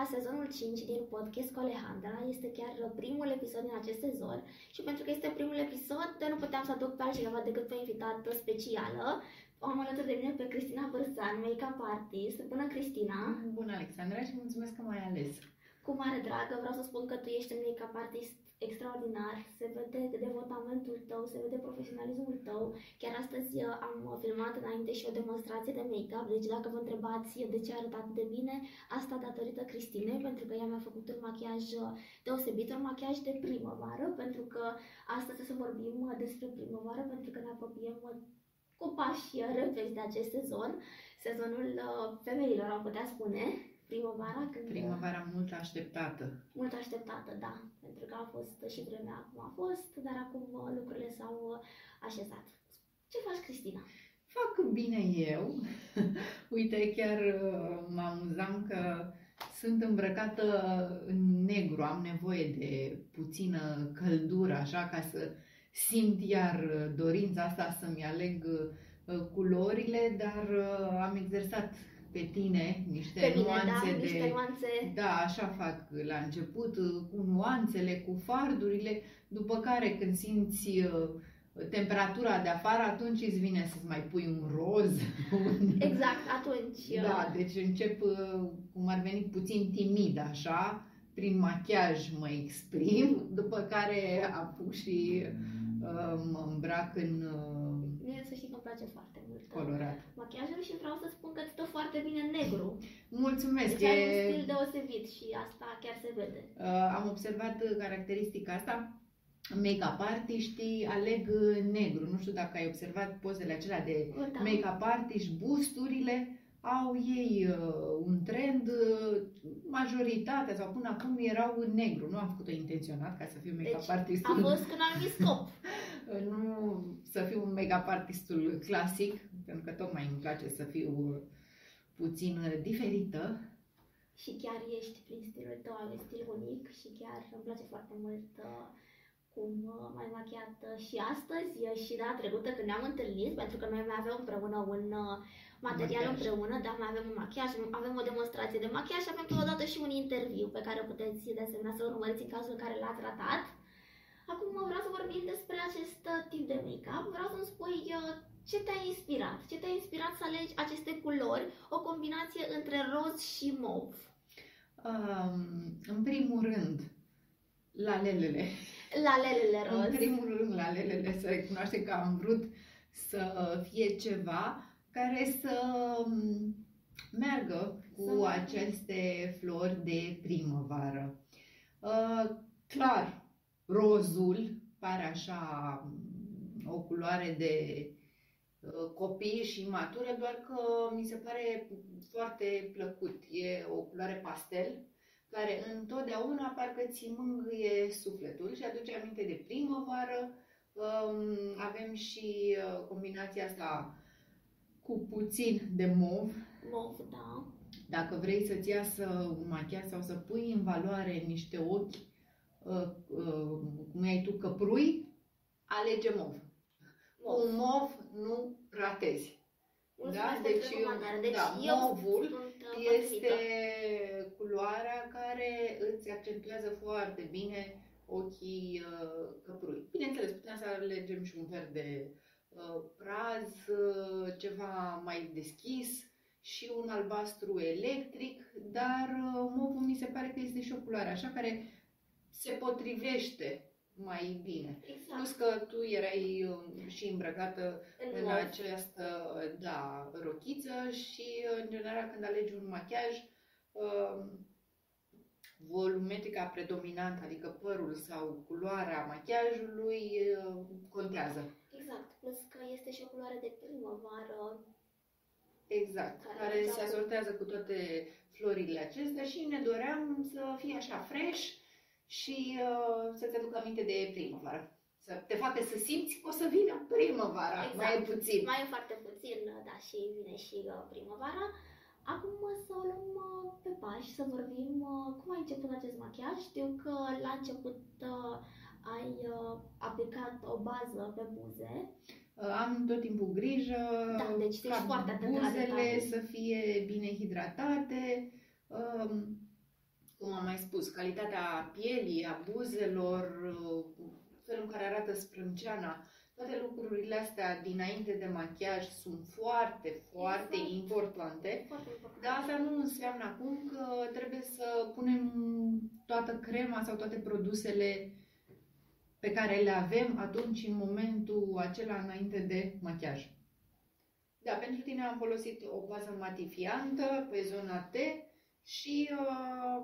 la sezonul 5 din podcast cu Alejandra. Este chiar uh, primul episod din acest sezon și pentru că este primul episod, nu puteam să aduc pe altcineva decât pe invitată specială. Am alături de mine pe Cristina Bărsan, make-up artist. Bună, Cristina! Bună, Alexandra, și mulțumesc că m-ai ales. Cu mare dragă, vreau să spun că tu ești un make-up artist extraordinar, se vede devotamentul tău, se vede profesionalismul tău. Chiar astăzi uh, am filmat înainte și o demonstrație de make-up, deci dacă vă întrebați de ce arăt atât de bine, asta datorită Cristinei, pentru că ea mi-a făcut un machiaj uh, deosebit, un machiaj de primăvară, pentru că astăzi o să vorbim uh, despre primăvară, pentru că ne apropiem cu pași repezi de acest sezon, sezonul femeilor, am putea spune primăvara. Când primăvara mult așteptată. Mult așteptată, da. Pentru că a fost și vremea cum a fost, dar acum uh, lucrurile s-au uh, așezat. Ce faci, Cristina? Fac bine eu. Uite, chiar uh, mă amuzam că sunt îmbrăcată în negru, am nevoie de puțină căldură, așa, ca să simt iar dorința asta să-mi aleg culorile, dar am exersat pe tine niște pe mine, nuanțe da, de... Niște nuanțe... Da, așa fac la început, cu nuanțele, cu fardurile, după care când simți uh, temperatura de afară, atunci îți vine să-ți mai pui un roz. Un... Exact, atunci. Uh, da, deci încep, uh, cum ar veni, puțin timid, așa, prin machiaj mă exprim, după care apuc și uh, mă îmbrac în... Uh, Mie să știi că îmi place foarte colorat. Machiajul și vreau să spun că îți stă foarte bine negru. Mulțumesc! Deci e... ai un stil deosebit și asta chiar se vede. Uh, am observat caracteristica asta. Make-up artiștii aleg negru. Nu știu dacă ai observat pozele acelea de da. make-up artiști, busturile au ei uh, un trend, uh, majoritatea sau până acum erau în negru. Nu am făcut-o intenționat ca să fiu make-up deci, artistul. a fost când am scop. nu să fiu un make-up artistul clasic, pentru că tocmai îmi place să fiu puțin diferită. Și chiar ești prin stilul tău, ai stil unic și chiar îmi place foarte mult uh, cum uh, m-ai machiat uh, și astăzi uh, și data trecută când ne-am întâlnit, pentru că noi mai avem împreună un uh, material machiaj. împreună, dar mai avem un machiaj, avem o demonstrație de machiaj și avem totodată și un interviu pe care puteți de asemenea să urmăriți în cazul în care l-ați ratat. Acum vreau să vorbim despre acest uh, tip de make-up. Vreau să-mi spui uh, ce te-a inspirat? Ce te-a inspirat să alegi aceste culori, o combinație între roz și mov? Um, în primul rând, lalelele. Lalelele roz. În primul rând, lalelele, să recunoaște că am vrut să fie ceva care să um, meargă cu să aceste flori de primăvară. Uh, clar, rozul pare așa um, o culoare de uh, copii și matură, doar că mi se pare foarte plăcut. E o culoare pastel care întotdeauna parcă ți mângâie sufletul și aduce aminte de primăvară. Um, avem și uh, combinația asta cu puțin de mov. Mov, da. Dacă vrei să-ți iasă un machiaj sau să pui în valoare niște ochi, uh, uh, cum ai tu, căprui, alege mov. mov. Un mov nu ratezi. Da? Deci, deci da, eu movul uh, este culoarea care îți accentuează foarte bine ochii uh, căprui. Bineînțeles, putem să alegem și un fel de Uh, praz, uh, ceva mai deschis și un albastru electric, dar uh, movul mi se pare că este și o culoare așa care se potrivește mai bine. Exact. Plus că tu erai și îmbrăcată în, în această da, rochiță și în general când alegi un machiaj volumetrica predominantă, adică părul sau culoarea machiajului contează. Exact, plus că este și o culoare de primăvară. Exact, care, care se asortează cu toate florile acestea și ne doream să fie așa fresh și uh, să-ți aducă aminte de primăvară. Să te facă să simți că o să vină primăvara, exact. mai puțin. Mai e foarte puțin, da, și vine și uh, primăvara. Acum să o luăm uh, pe pași, să vorbim uh, cum ai început acest machiaj. Știu că la început uh, ai uh, aplicat o bază pe buze. Am tot timpul grijă Da, deci ești ca foarte atentă la buzele detalii. să fie bine hidratate. Um, Cum am mai spus, calitatea pielii, a buzelor, uh, felul în care arată sprânceana, toate lucrurile astea dinainte de machiaj sunt foarte, foarte Exact. importante. Foarte important. Dar asta nu înseamnă acum că trebuie să punem toată crema sau toate produsele pe care le avem atunci în momentul acela înainte de machiaj. Da, pentru tine am folosit o bază matifiantă pe zona T și uh,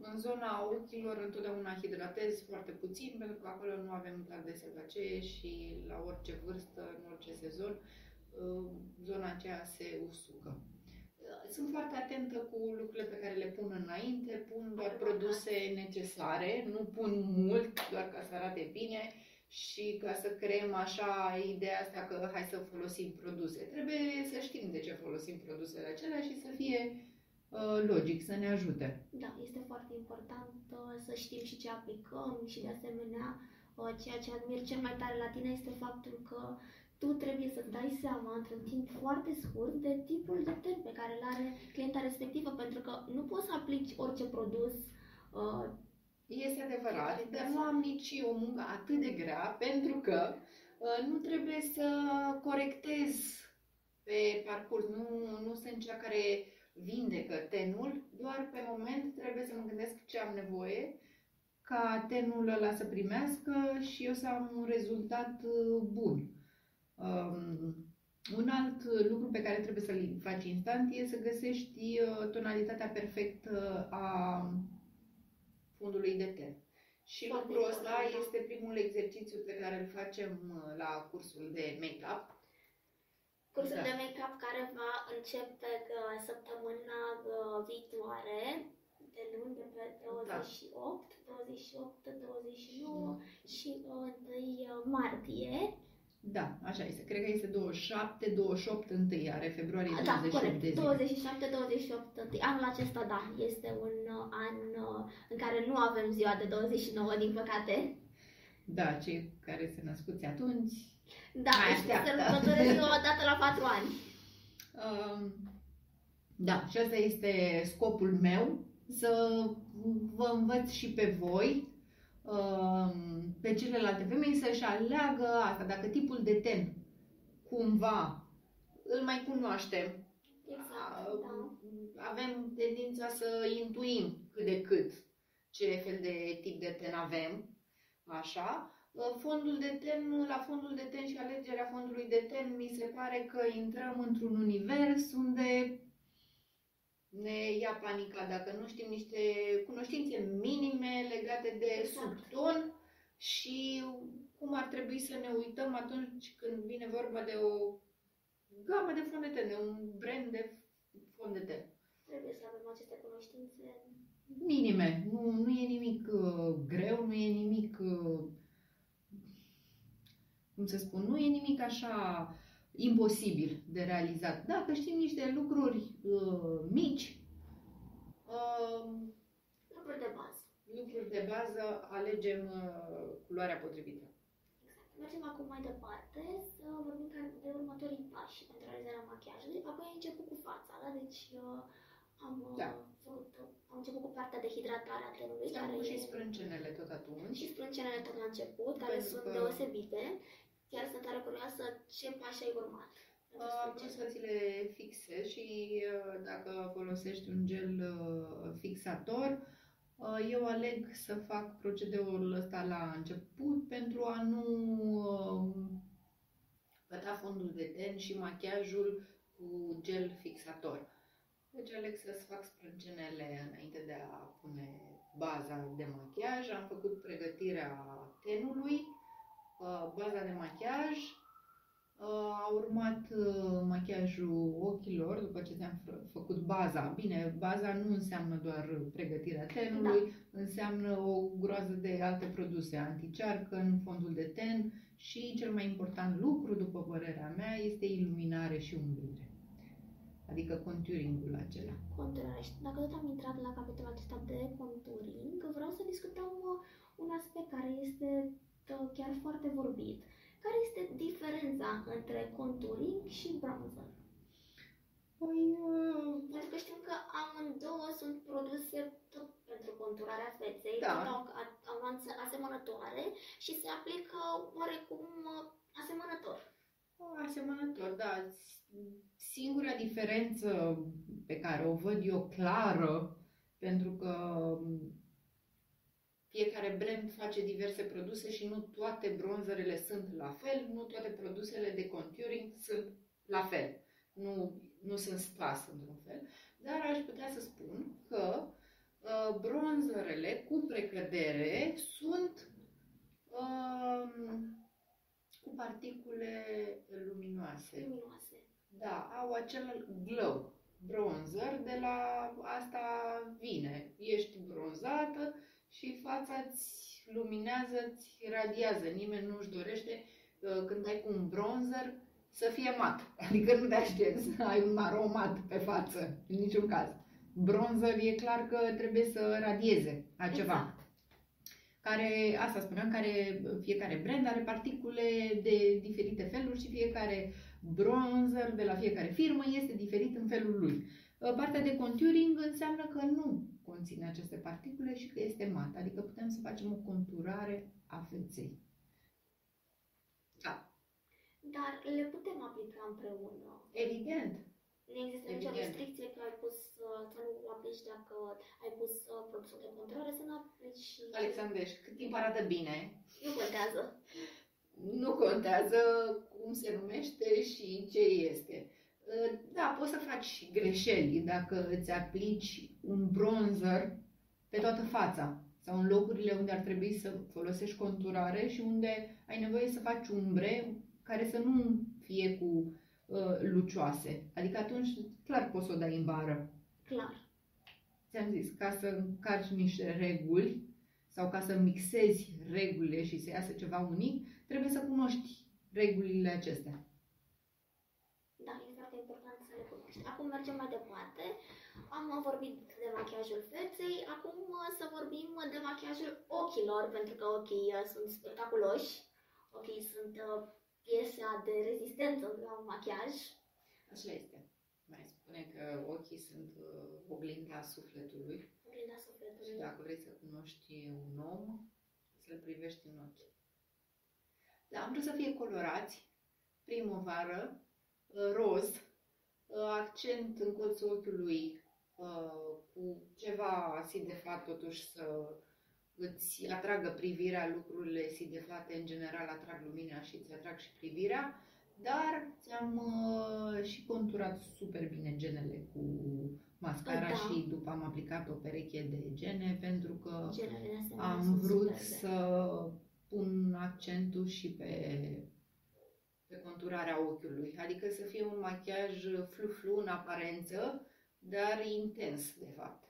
în zona ochilor întotdeauna hidratez foarte puțin pentru că acolo nu avem clar de sebacee și la orice vârstă, în orice sezon, uh, zona aceea se usucă. Uh, Sunt foarte atentă cu lucrurile pe care le pun înainte, pun doar produse necesare, nu pun mult doar ca să arate bine și ca să creăm așa ideea asta că hai să folosim produse. Trebuie să știm de ce folosim produsele acelea și să fie uh, logic, să ne ajute. Da, este foarte important uh, să știm și ce aplicăm și de asemenea uh, ceea ce admir cel mai tare la tine este faptul că tu trebuie să dai seama într-un timp foarte scurt de tipul de ten pe care îl are clienta respectivă, pentru că nu poți să aplici orice produs uh, Este adevărat, dar nu am nici o muncă atât de grea pentru că uh, nu trebuie să corectez pe parcurs. Nu, nu sunt cea care vindecă tenul, doar pe moment trebuie să mă gândesc ce am nevoie ca tenul ăla să primească și eu să am un rezultat uh, bun. Um, un alt lucru pe care trebuie să-l faci instant e să găsești uh, tonalitatea perfectă a fundului de ten. Și Foarte lucrul ăsta important, da. este primul exercițiu pe care îl facem uh, la cursul de make-up. Cursul Da. de make-up care va începe uh, săptămâna uh, viitoare, de luni, de pe 28, 28, 29 și uh, 1 martie. Da, așa este. Cred că este 27, 28, 1 are februarie Da, 28 corect. de zile. 27, 28, întâi. Anul acesta, da, este un uh, an uh, în care nu avem ziua de 29, din păcate. Da, cei care se născuți atunci. Da, Mai deci așteaptă. sărbătoresc o dată la 4 ani. Um, da, și asta este scopul meu, să vă învăț și pe voi, um, pe celelalte femei, să-și aleagă asta. Dacă tipul de ten, cumva, îl mai cunoaștem, Exact, da. avem tendința să intuim cât de cât ce fel de tip de ten avem, așa. Fondul de ten, la fondul de ten și alegerea fondului de ten, mi se pare că intrăm într-un univers unde ne ia panica dacă nu știm niște cunoștințe minime legate de Exact. subton și cum ar trebui să ne uităm atunci când vine vorba de o gamă de fond de ten, de un brand de fond de ten. Trebuie să avem aceste cunoștințe. Minime, nu, nu e nimic uh, greu, nu e nimic, uh, cum să spun, nu e nimic așa imposibil de realizat. Dacă știm niște lucruri uh, mici, uh, Lucruri de bază. lucruri de bază, alegem uh, culoarea potrivită. Exact. Mergem acum mai departe să vorbim ca- de următorii pași pentru realizarea machiajului. Apoi ai început cu fața, da? Deci uh, am, uh, Da. făcut, am început cu partea de hidratare a tenului, Am care pus e... și sprâncenele tot atunci. și sprâncenele tot la început, care Pentru sunt că- deosebite. Chiar sunt tare curioasă ce pași ai urmat. pentru Am vrut sprâncene. să ți le fixez și uh, dacă folosești un gel uh, fixator, uh, eu aleg să fac procedeul ăsta la început pentru a nu uh, păta fondul de ten și machiajul cu gel fixator. Deci aleg să-ți fac sprâncenele înainte de a pune baza de machiaj. Am făcut pregătirea tenului, uh, baza de machiaj, Uh, A urmat uh, machiajul ochilor după ce ți-am fă- făcut baza. Bine, baza nu înseamnă doar pregătirea tenului, înseamnă o groază de alte produse, anticearcă, fondul de ten și cel mai important lucru, după părerea mea, este iluminare și umbrire. Adică conturingul acela. Conturare. Și dacă tot am intrat la capitolul acesta de conturing, vreau să discutăm uh, un aspect care este uh, chiar foarte vorbit. Care este diferența între contouring și bronzer? Păi, uh, Pentru că știm că amândouă sunt produse tot pentru conturarea feței, Da. tot au, au nuanțe asemănătoare și se aplică oarecum uh, asemănător. asemănător, da. Singura diferență pe care o văd eu clară, pentru că fiecare brand face diverse produse și nu toate bronzerele sunt la fel, nu toate produsele de contouring sunt la fel. Nu, nu sunt spas într-un fel, dar aș putea să spun că uh, bronzerele cu precădere sunt uh, cu particule luminoase. Luminoase. Da, au acel glow. Bronzer, de la asta vine. Ești bronzată și fața-ți luminează, ți radiază. Nimeni nu își dorește uh, când ai cu un bronzer să fie mat. Adică nu te aștepți să ai un maro mat pe față, în niciun caz. Bronzer e clar că trebuie să radieze a ceva Exact. care, asta spuneam, care fiecare brand are particule de diferite feluri și fiecare bronzer de la fiecare firmă este diferit în felul lui. Uh, Partea de contouring înseamnă că nu conține aceste particule și că este mat, adică putem să facem o conturare a feței. Da, Dar le putem aplica împreună. evident. Nu există nicio Evident. restricție că ai pus uh, să nu aplici dacă ai pus uh, produsul de conturare, să nu aplici și... Alexandreș, cât timp arată bine, Nu contează. nu contează cum se numește și ce este. Uh, Da, poți să faci greșeli dacă îți aplici un bronzer pe toată fața sau în locurile unde ar trebui să folosești conturare și unde ai nevoie să faci umbre care să nu fie cu uh, lucioase. Adică atunci clar poți să o dai în bară. Clar. Ți-am zis, ca să încarci niște reguli sau ca să mixezi regulile și să iasă ceva unic, trebuie să cunoști regulile acestea. Da, e foarte important să le cunoști. Acum mergem mai departe. Am uh, vorbit de machiajul feței, acum uh, să vorbim de machiajul ochilor, pentru că ochii uh, sunt spectaculoși. Ochii sunt uh, piesa de rezistență la un machiaj. Așa este. Mai spune că ochii sunt uh, oglinda sufletului Oglinda și sufletului. dacă vrei să cunoști un om, să-l privești în ochi. Da, am vrut să fie colorați, primăvară, uh, roz, uh, accent în colțul ochiului uh, cu ceva sidefat totuși să îți atragă privirea, lucrurile sidefate în general atrag lumina și îți atrag și privirea, dar ți-am uh, și conturat super bine genele cu mascara Da. și după am aplicat o pereche de gene pentru că Genele de asemenea am sunt vrut superbe. să pun accentul și pe, pe conturarea ochiului, adică să fie un machiaj flu-flu în aparență, dar intens de fapt.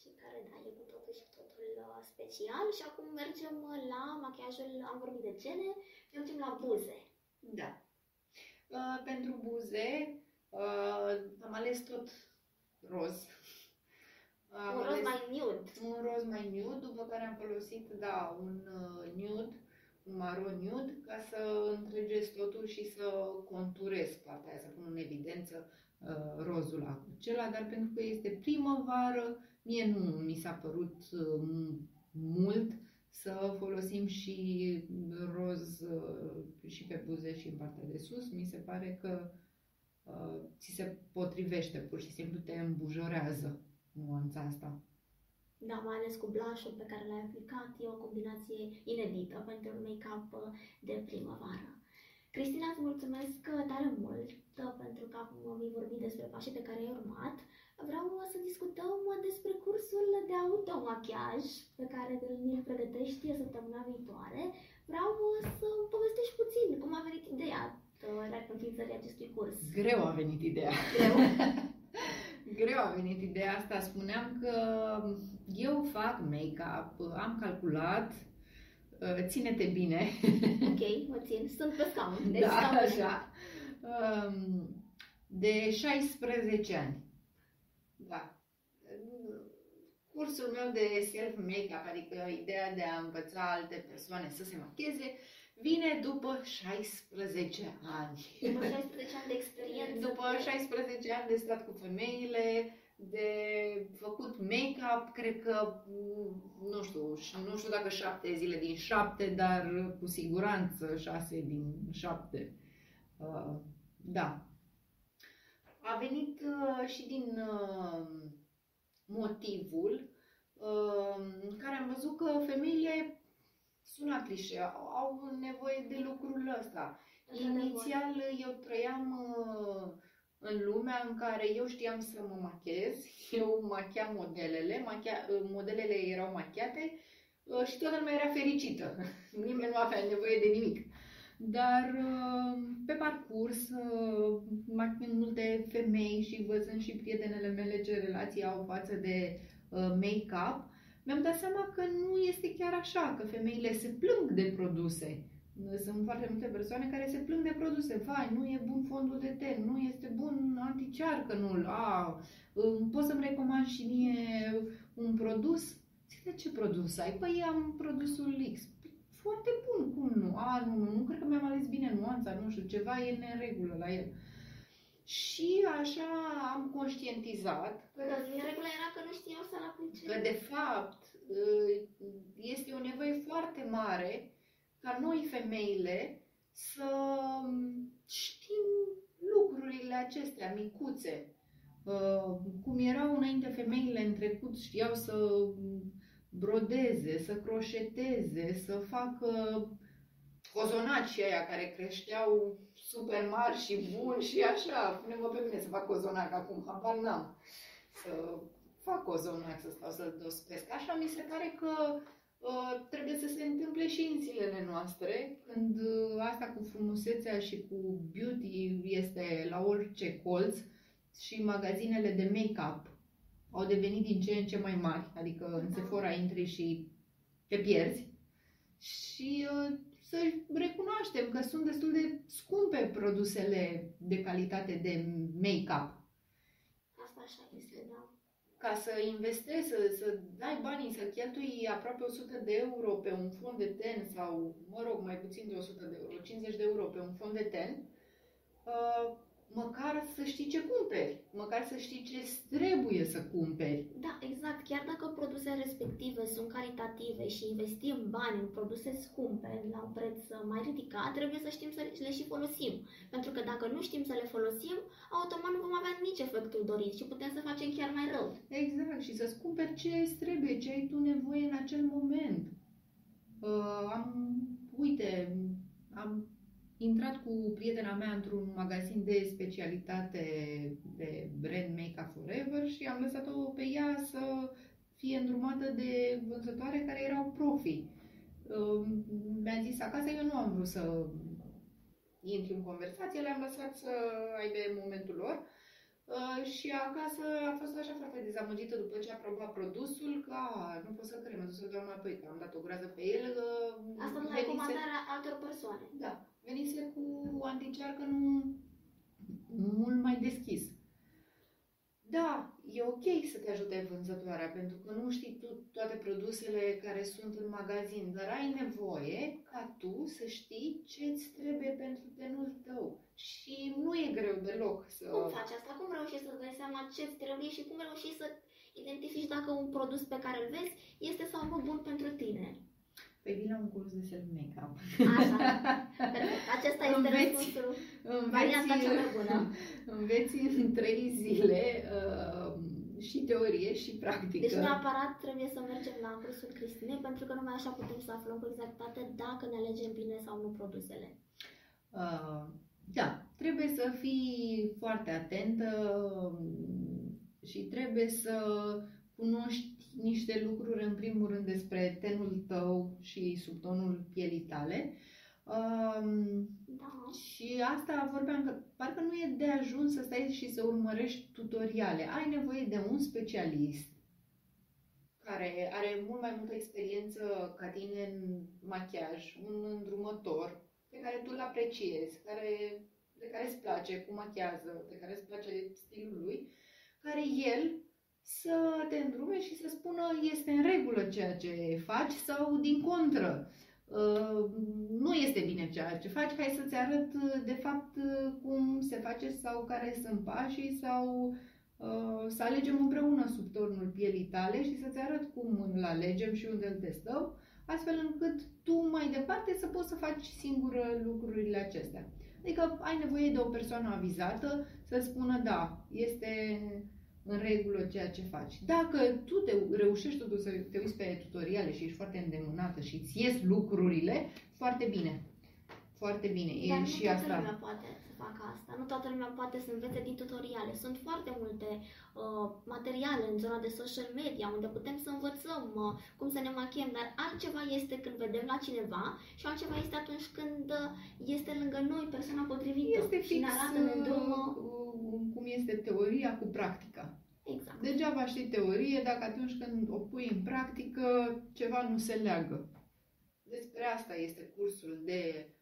și care da, e cu totul și cu totul uh, special și acum mergem uh, la machiajul, am vorbit de gene, mergem la buze. Da. Uh, pentru buze uh, am ales tot roz. Am Un roz ales mai nude. un roz mai nude, după care am folosit, da, un uh, nude, un maro nude, ca să întregesc totul și să conturez partea aia, să pun în evidență uh, rozul acela, dar pentru că este primăvară, mie nu mi s-a părut uh, mult să folosim și roz uh, și pe buze și în partea de sus. Mi se pare că uh, ți se potrivește, pur și simplu te îmbujorează nuanța asta. Da, mai ales cu blush pe care l-ai aplicat, e o combinație inedită pentru un make-up uh, de primăvară. Cristina, îți mulțumesc uh, tare mult uh, pentru că acum mi vorbi despre pașii pe care ai urmat. Vreau uh, să discutăm uh, despre cursul de automachiaj pe care îl pregătești uh, săptămâna viitoare. Vreau uh, să povestești puțin cum a venit ideea uh, la înființării acestui curs. Greu a venit ideea. Greu. Greu a venit ideea asta. Spuneam că eu fac make-up, am calculat, uh, ține-te bine. ok, mă țin. Sunt pe scaun. Deci da, scaun. așa. Um, De 16 ani. Da. Cursul meu de self-make-up, adică ideea de a învăța alte persoane să se machieze, vine după 16 ani. După 16 ani de experiență. După 16 ani de stat cu femeile, de făcut make-up, cred că, nu știu, nu știu dacă șapte zile din șapte, dar cu siguranță șase din șapte. Uh, da. A venit uh, și din uh, motivul în care am văzut că femeile sună clișe, au nevoie de lucrul ăsta. Inițial eu trăiam în lumea în care eu știam să mă machez, eu machiam modelele, machia, modelele erau machiate uh, și toată lumea era fericită. Nimeni nu avea nevoie de nimic. Dar uh, pe parcurs, uh, machind multe femei și văzând și prietenele mele ce relații au față de make-up, mi-am dat seama că nu este chiar așa, că femeile se plâng de produse sunt foarte multe persoane care se plâng de produse. Vai, nu e bun fondul de ten, nu este bun anticearcănul. A, poți să-mi recomand și mie un produs? Zic, de ce produs ai? Păi am produsul X. Foarte bun, cum nu? A, nu, nu, nu cred că mi-am ales bine nuanța, nu știu, ceva e neregulă la el. Și așa am conștientizat. Că neregula era că nu știam să-l aplice. Că de fapt este o nevoie foarte mare ca noi femeile să știm lucrurile acestea micuțe. Uh, cum erau înainte femeile în trecut, știau să brodeze, să croșeteze, să facă cozonaci aia care creșteau super mari și buni și așa. Pune-mă pe mine să fac cozonac acum, habar n-am. Să fac cozonac, să stau să-l dospesc. Așa mi se pare că Uh, trebuie să se întâmple și în zilele noastre, când uh, asta cu frumusețea și cu beauty este la orice colț și magazinele de make-up au devenit din ce în ce mai mari, adică în da. Sephora intri și te pierzi și uh, să recunoaștem că sunt destul de scumpe produsele de calitate de make-up. Asta așa este, da ca să investezi, să, să dai banii, să cheltui aproape 100 de euro pe un fond de ten sau, mă rog, mai puțin de 100 de euro, 50 de euro pe un fond de ten, uh, măcar să știi ce cumperi, măcar să știi ce trebuie să cumperi. Da, exact. Chiar dacă produsele respective sunt caritative și investim bani în produse scumpe la un preț mai ridicat, trebuie să știm să le și folosim. Pentru că dacă nu știm să le folosim, automat nu vom avea nici efectul dorit și putem să facem chiar mai rău. Exact. Și să-ți cumperi ce îți trebuie, ce ai tu nevoie în acel moment. Uh, am, uite, am intrat cu prietena mea într-un magazin de specialitate de brand Make-up Forever și am lăsat-o pe ea să fie îndrumată de vânzătoare care erau profi. Mi-a zis acasă, eu nu am vrut să intru în conversație, le-am lăsat să aibă momentul lor. Uh, și acasă a fost așa foarte dezamăgită după ce a probat produsul, că nu pot să cred, mă duc să dau înapoi, că am dat o grază pe el. Uh, Asta la recomandarea altor persoane. Da venise cu anticearcănul mult mai deschis. Da, e ok să te ajute vânzătoarea, pentru că nu știi tu toate produsele care sunt în magazin, dar ai nevoie ca tu să știi ce îți trebuie pentru tenul tău. Și nu e greu deloc să... Cum faci asta? Cum reușești să dai seama ce îți trebuie și cum reușești să identifici dacă un produs pe care îl vezi este sau nu bun pentru tine? Păi vin la un curs de self-make-up. Așa, perfect. Acesta este înveți, răspunsul, înveți, varianta cea mai bună. Înveți în trei zile uh, și teorie și practică. Deci neapărat trebuie să mergem la cursul Cristinei, pentru că numai așa putem să aflăm cu exactitate dacă ne alegem bine sau nu produsele. Uh, da, trebuie să fii foarte atentă um, și trebuie să cunoști niște lucruri, în primul rând, despre tenul tău și subtonul pielii tale. Um, da. Și asta vorbeam că parcă nu e de ajuns să stai și să urmărești tutoriale. Ai nevoie de un specialist care are mult mai multă experiență ca tine în machiaj, un îndrumător pe care tu îl apreciezi, care, de care îți place cum machează, de care îți place stilul lui, care el să te îndrume și să spună este în regulă ceea ce faci sau din contră. uh, nu este bine ceea ce faci, hai să-ți arăt de fapt cum se face sau care sunt pașii sau să alegem împreună sub tornul pielii tale și să-ți arăt cum îl alegem și unde îl testăm, astfel încât tu mai departe să poți să faci singură lucrurile acestea. Adică ai nevoie de o persoană avizată să spună da, este în regulă ceea ce faci. Dacă tu te reușești totuși să te uiți pe tutoriale și ești foarte îndemânată și îți ies lucrurile, foarte bine. Foarte bine. Dar e nu și toată asta. lumea poate să facă asta. Nu toată lumea poate să învețe din tutoriale. Sunt foarte multe uh, materiale în zona de social media unde putem să învățăm uh, cum să ne machiem, dar altceva este când vedem la cineva și altceva este atunci când uh, este lângă noi persoana potrivită Este și fix ne arată, ne îndrumă. uh, cum este teoria cu practica. Exact. Degeaba știi teorie dacă atunci când o pui în practică ceva nu se leagă. Despre asta este cursul de uh,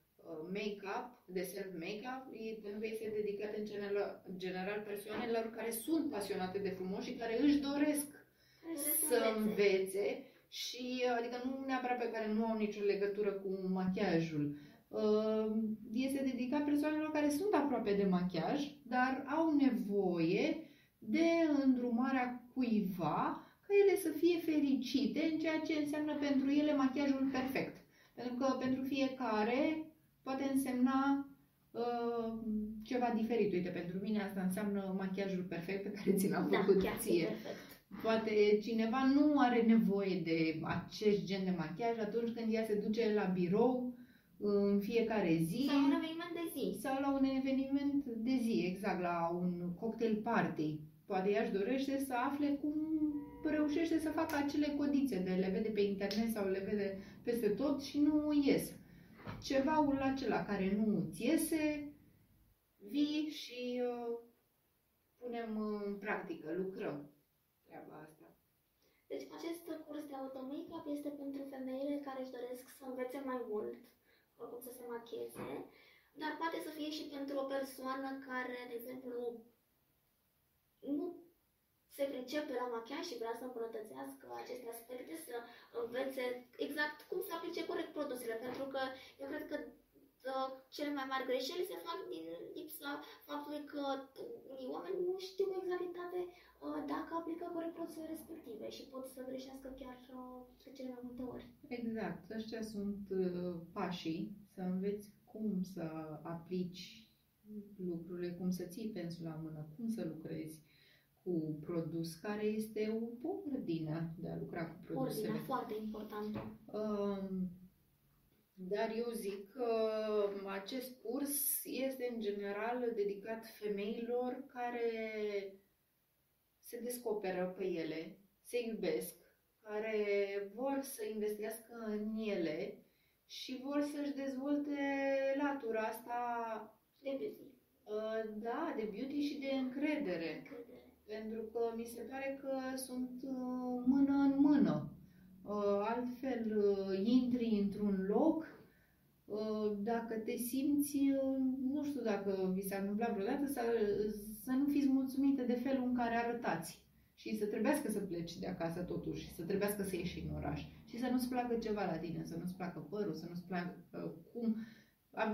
make-up, de self-make-up, pentru că este dedicat în general, în general persoanelor care sunt pasionate de frumos și care își doresc să învețe și adică nu neapărat pe care nu au nicio legătură cu machiajul. Uh, Este dedicat persoanelor care sunt aproape de machiaj, dar au nevoie de îndrumarea cuiva ca ele să fie fericite în ceea ce înseamnă pentru ele machiajul perfect. Pentru că pentru fiecare poate însemna uh, ceva diferit. Uite, pentru mine asta înseamnă machiajul perfect pe care ți l-am da, făcut chiar ție. perfect. Poate cineva nu are nevoie de acest gen de machiaj atunci când ea se duce la birou în fiecare zi Sau un eveniment de zi. sau la un eveniment de zi, exact, la un cocktail party. Poate ea își dorește să afle cum reușește să facă acele codițe de le vede pe internet sau le vede peste tot și nu ies. Cevaul acela care nu îți iese, vii și uh, punem în practică, lucrăm treaba asta. Deci acest curs de auto-makeup este pentru femeile care își doresc să învețe mai mult cum să se machieze, dar poate să fie și pentru o persoană care, de exemplu, nu se pricepe la machiaj și vrea să îmbunătățească aceste aspecte, să învețe exact cum să aplice corect produsele, pentru că eu cred că uh, cele mai mari greșeli se fac din lipsa faptului că unii oameni nu știu cu exactitate uh, dacă aplică corect produsele respective și pot să greșească chiar uh, de cele mai multe ori. Exact, ăștia sunt uh, pașii, să înveți cum să aplici lucrurile, cum să ții pensul la mână, cum să lucrezi cu produs, care este o ordine de a lucra cu produsele. Ordinea foarte importantă. Um, Dar eu zic că acest curs este în general dedicat femeilor care se descoperă pe ele, se iubesc, care vor să investească în ele și vor să-și dezvolte latura asta, De beauty. uh, da, de beauty și de încredere. Încredere. Pentru că mi se pare că sunt uh, mână în mână. Uh, Altfel, uh, intri într-un loc, uh, dacă te simți, uh, nu știu dacă vi s-a întâmplat vreodată, să, să nu fiți mulțumită de felul în care arătați. Și să trebuiască să pleci de acasă totuși, și să trebuiască să ieși în oraș. Și să nu-ți placă ceva la tine, să nu-ți placă părul, să nu-ți placă uh, cum...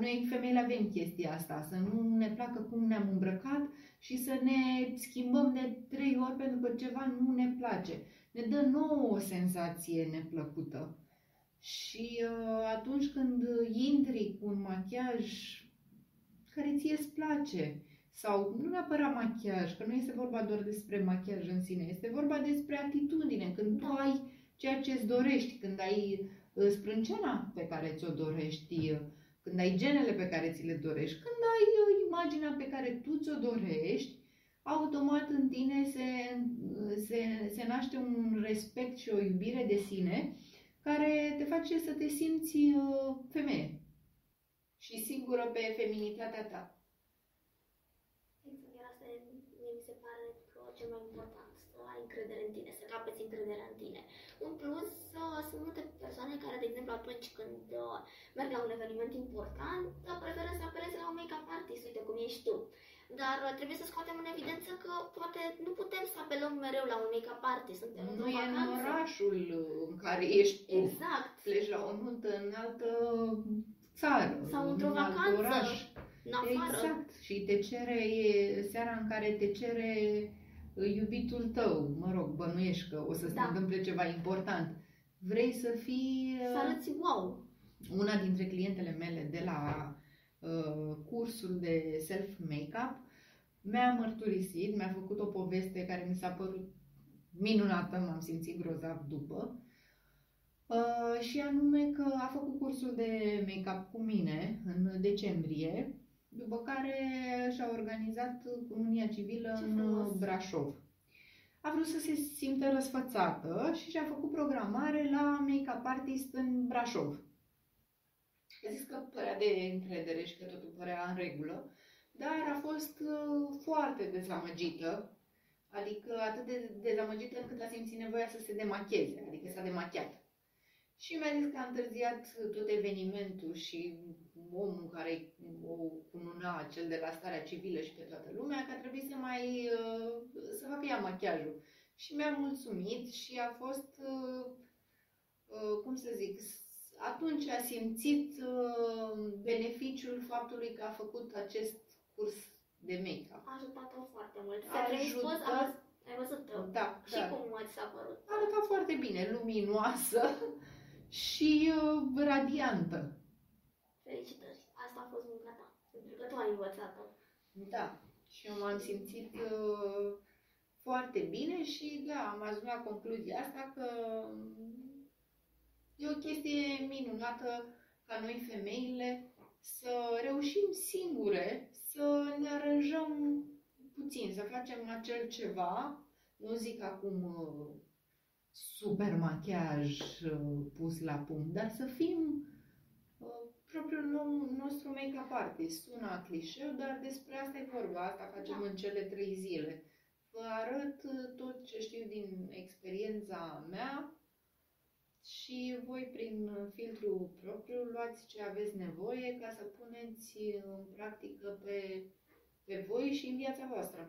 Noi femeile avem chestia asta, să nu ne placă cum ne-am îmbrăcat și să ne schimbăm de trei ori pentru că ceva nu ne place. Ne dă nouă o senzație neplăcută. Și uh, atunci când intri cu un machiaj care ție îți place, sau nu neapărat machiaj, că nu este vorba doar despre machiaj în sine, este vorba despre atitudine, când tu Da. ai ceea ce îți dorești, când ai uh, sprâncena pe care ți-o dorești, uh, când ai genele pe care ți le dorești, când ai uh, imaginea pe care tu ți-o dorești, automat în tine se, se, se naște un respect și o iubire de sine care te face să te simți uh, femeie și sigură pe feminitatea ta. Exact, iar asta e- mie mi se pare că cel mai important, să ai încredere în tine, să capeți încrederea în tine. În plus, uh, sunt multe persoane care, de exemplu, atunci când uh, merg la un eveniment important, uh, preferă să apeleze la un make-up artist, uite cum ești tu. Dar uh, trebuie să scoatem în evidență că poate nu putem să apelăm mereu la un make-up party, suntem Nu într-o e în vacanță. orașul în care ești tu. Exact. Pleci la o nuntă în altă țară. Sau în într-o alt vacanță, oraș. În afară. Exact. Și te cere, e seara în care te cere uh, iubitul tău, mă rog, bănuiești că o să se Da. întâmple ceva important. Vrei să fii uh, Să arăți wow. una dintre clientele mele de la uh, cursul de self-makeup mi-a mărturisit, mi-a făcut o poveste care mi s-a părut minunată, m-am simțit grozav după. Uh, și anume că a făcut cursul de make-up cu mine în decembrie, după care și-a organizat cununia civilă Ce în frumos. Brașov. A vrut să se simtă răsfățată și și-a făcut programare la make-up artist în Brașov. A zis că părea de încredere și că totul părea în regulă, dar a fost uh, foarte dezamăgită, adică atât de dezamăgită încât a simțit nevoia să se demacheze, adică s-a demachiat. Și mi-a zis că a întârziat tot evenimentul și omul care o cununa, cel de la starea civilă și pe toată lumea, că a trebuit să mai uh, să facă ea machiajul. Și mi-a mulțumit și a fost, uh, uh, cum să zic, atunci a simțit uh, beneficiul faptului că a făcut acest curs de make-up. A ajutat-o foarte mult. A S-a transpus, ajutat. a văzut, ai văzut uh, Da, și da. cum ți s-a părut. Arăta foarte bine, luminoasă și uh, radiantă. Felicitări. Asta a fost munca ta. Pentru că tu ai învățat-o. Da, și eu m-am simțit uh, foarte bine și da, am ajuns la concluzia asta că mm, e o chestie minunată ca noi femeile să reușim singure să ne aranjăm puțin, să facem acel ceva, nu zic acum uh, super machiaj uh, pus la punct, dar să fim uh, propriul nou, nostru make-up artist. Sună clișeu, dar despre asta e vorba, asta facem Da. în cele trei zile. Vă arăt uh, tot ce știu din experiența mea și voi prin filtru propriu luați ce aveți nevoie ca să puneți în practică pe, pe voi și în viața voastră.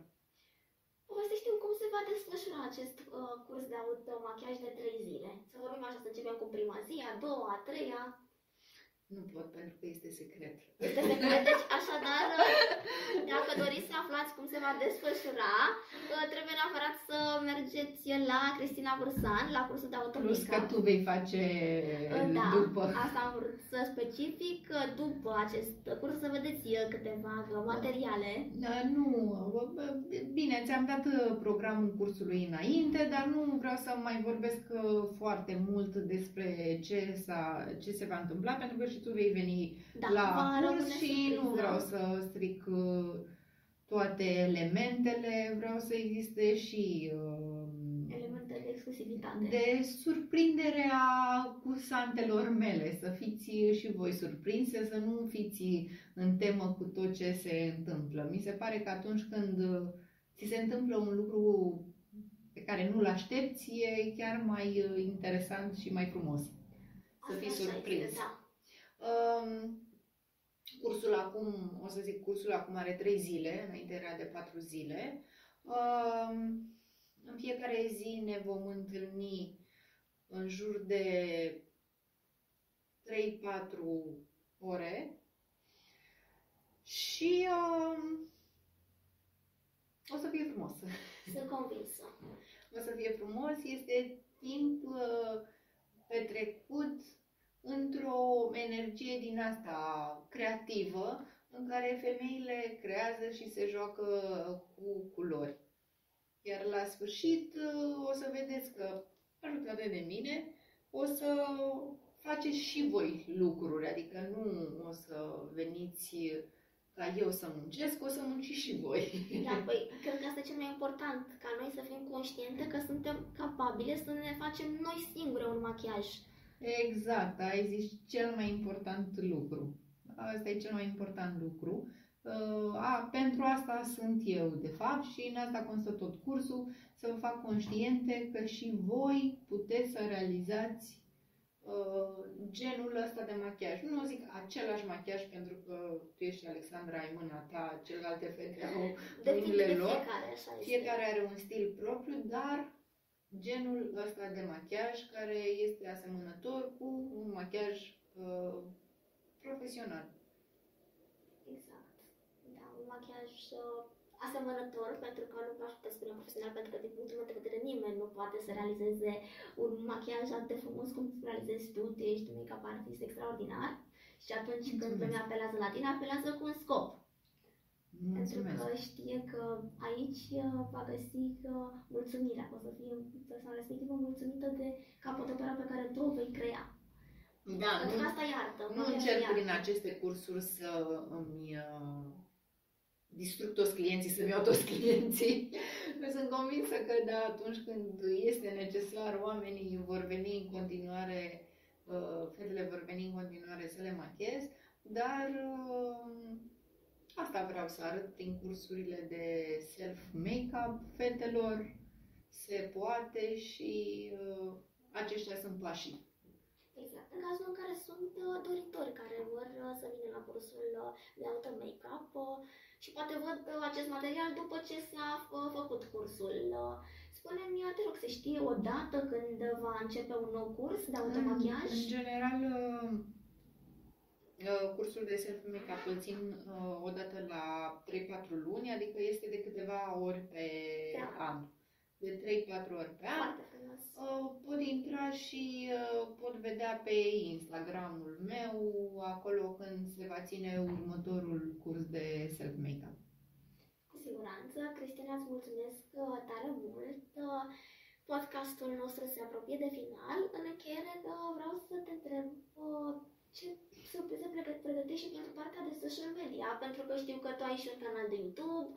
Povestește cum se va desfășura acest uh, curs de automachiaj de 3 zile. Să vorbim așa, să începem cu prima zi, a doua, a treia. Nu pot pentru că este secret. Este secret, deci așadar, dacă doriți să aflați cum se va desfășura, uh, trebuie neapărat să mergeți la Cristina Bursan, la cursul de Plus că automachiaj. tu vei face Da, după. asta am vrut să specific. După acest curs să vedeți uh, câteva materiale. Da, Nu, bă, bă, bine, ți-am dat uh, programul cursului înainte, dar nu vreau să mai vorbesc uh, foarte mult despre ce, s-a, ce se va întâmpla, pentru că și tu vei veni Da, la va rămâne curs și nu surpriză. vreau să stric uh, toate elementele, vreau să existe și uh, Elemente de exclusivitate. de surprindere a cursantelor mele, să fiți și voi surprinse, să nu fiți în temă cu tot ce se întâmplă. Mi se pare că atunci când uh, ți se întâmplă un lucru pe care nu-l aștepți, e chiar mai uh, interesant și mai frumos. Să Asta fii așa surprins. este, Da. Um, cursul acum, o să zic, cursul acum are trei zile, înainte era de patru zile. Um, în fiecare zi ne vom întâlni în jur de 3-4 ore și um, o să fie frumos. Sunt convinsă. O să fie frumos, este timp uh, petrecut într-o energie din asta creativă, în care femeile creează și se joacă cu culori. Iar la sfârșit uh, o să vedeți că, ajutate de mine, o să faceți și voi lucruri, adică nu o să veniți ca eu să muncesc, o să munciți și voi. Da, păi, cred că asta e cel mai important, ca noi să fim conștiente că suntem capabile să ne facem noi singure un machiaj. Exact, ai zis cel mai important lucru. Asta e cel mai important lucru. Uh, A, pentru asta sunt eu, de fapt, și în asta constă tot cursul, să vă fac conștiente că și voi puteți să realizați uh, genul ăsta de machiaj. Nu zic același machiaj pentru că tu ești Alexandra, ai mâna ta, celelalte fete au Depinde mâinile de lor. fiecare, așa este. Fiecare are un stil propriu, dar genul ăsta de machiaj care este asemănător cu un machiaj uh, profesional. Exact. Da, un machiaj uh, asemănător, pentru că nu aș putea spune profesional, pentru că din punctul meu de vedere nimeni nu poate să realizeze un machiaj atât de frumos cum realizezi tu, tu ești un make-up artist extraordinar. Și atunci când Mulțumesc. lumea apelează la tine, apelează cu un scop. Pentru Mulțumesc! că știe că aici uh, va găsi uh, mulțumirea, că o să fie persoana respectivă mulțumită de capodopera pe care tu o vei crea. Da, Pentru că nu, asta iartă. nu machiajul încerc iartă. prin aceste cursuri să îmi uh, distrug toți clienții, să-mi iau toți clienții. Eu sunt convinsă că da, atunci când este necesar, oamenii vor veni în continuare, uh, fetele vor veni în continuare să le machiez, dar uh, asta vreau să arăt din cursurile de self-make-up fetelor, se poate și uh, aceștia sunt pașii. Exact. În cazul în care sunt uh, doritori care vor uh, să vină la cursul uh, de auto make-up uh, și poate văd uh, acest material după ce s-a uh, făcut cursul. Uh, Spune-mi, uh, te rog, se știe o dată când va începe un nou curs de automachiaj? În general, uh, uh, cursul de self-make-up îl țin uh, odată la 3-4 luni, adică este de câteva ori pe Da. an. De 3-4 ori pe an. Foarte frumos. Uh, Pot intra și uh, pot vedea pe Instagramul meu, acolo când se va ține următorul curs de self-make-up. Cu siguranță. Cristina, îți mulțumesc uh, tare mult. Uh, Podcastul nostru se apropie de final. În încheiere uh, vreau să te întreb uh, ce surprize pregă- pregătești și pentru partea de social media, pentru că știu că tu ai și un canal de YouTube,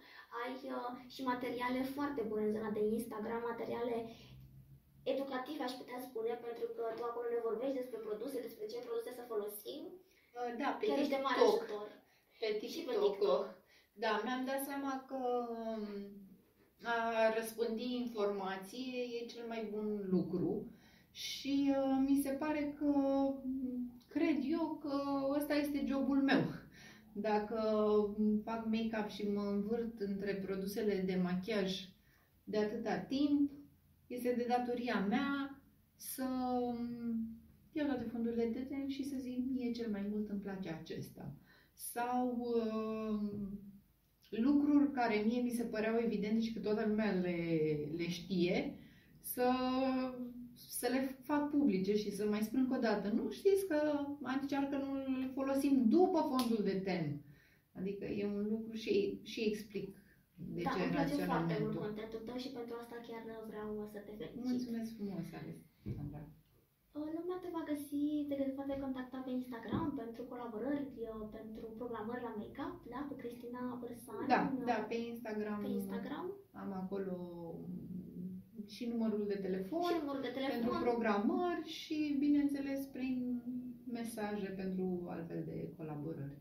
ai uh, și materiale foarte bune în zona de Instagram, materiale educative, aș putea spune, pentru că tu acolo ne vorbești despre produse, despre ce produse să folosim. Uh, Da, pe Chiar ești de mare TikTok. ajutor. Pe Și pe TikTok. TikTok. Da, mi-am dat seama că um, a răspândi informație e cel mai bun lucru și uh, mi se pare că um, cred eu că ăsta este jobul meu. Dacă um, fac make-up și mă învârt între produsele de machiaj de atâta timp, este de datoria mea să um, iau toate fondurile de ten și să zic mie cel mai mult îmi place acesta sau uh, lucruri care mie mi se păreau evidente și că toată lumea le, le știe, să, să le fac publice și să mai spun încă o dată. Nu știți că încearcă nu îl folosim după fondul de ten. Adică e un lucru și, și explic de da, ce îmi place foarte mult raționamentul. contentul tău și pentru asta chiar vreau să te felicit. Mulțumesc frumos, Alexandra. Uh, Lumea te va găsi, te poate contacta pe Instagram pentru colaborări, uh, pentru programări la make-up, da? Pe Cristina Bărsan. Da, uh, da, pe Instagram, Pe Instagram am acolo și numărul de telefon. și numărul de pentru telefon. programări și, bineînțeles, prin mesaje pentru altfel de colaborări.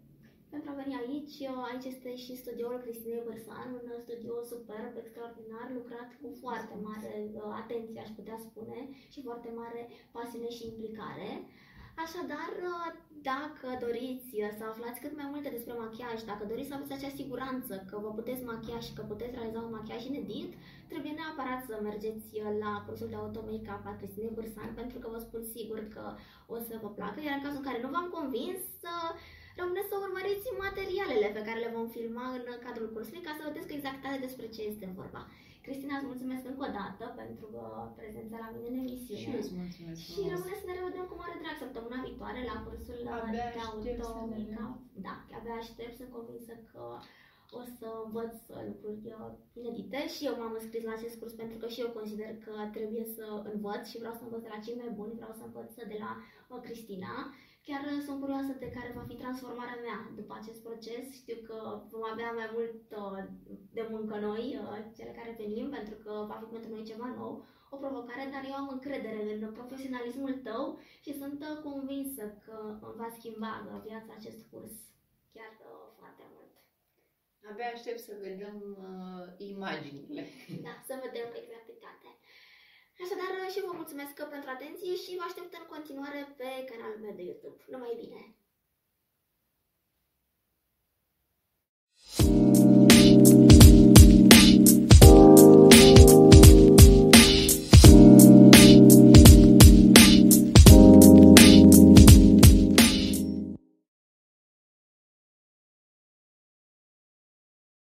Pentru a veni aici, uh, aici este și studioul Cristinei Bărsan, un uh, studio superb, extraordinar, lucrat cu foarte mare uh, atenție, aș putea spune, și foarte mare pasiune și implicare. Așadar, uh, dacă doriți uh, să aflați cât mai multe despre machiaj, dacă doriți să aveți acea siguranță că vă puteți machia și că puteți realiza un machiaj inedit, trebuie neapărat să mergeți uh, la cursul de auto make-up al Cristinei Bărsan, pentru că vă spun sigur că o să vă placă, iar în cazul în care nu v-am convins, uh, rămâne să urmăriți materialele pe care le vom filma în cadrul cursului ca să vedeți cu exactitate despre ce este vorba. Cristina, îți mulțumesc încă o dată pentru uh, prezența la mine în Și emisiune. eu îți mulțumesc Și frumos. rămâne să ne revedem cu mare drag săptămâna viitoare la cursul uh, Abia de aștept auto să ne make-up. Da, abia aștept, sunt convinsă că o să învăț uh, lucruri uh, inedite și eu m-am înscris la acest curs pentru că și eu consider că trebuie să învăț și vreau să învăț de la cei mai buni, vreau să învăț de la uh, Cristina. Chiar uh, sunt curioasă de care va fi transformarea mea după acest proces. Știu că vom avea mai mult uh, de muncă noi, uh, cele care venim, pentru că va fi pentru noi ceva nou, o provocare, dar eu am încredere în profesionalismul tău și sunt uh, convinsă că îmi va schimba uh, viața acest curs chiar uh, foarte mult. Abia aștept să vedem uh, imaginile. Da, să vedem cu exactitate. Așadar, și vă mulțumesc pentru atenție și vă aștept în continuare pe canalul meu de YouTube. Numai bine!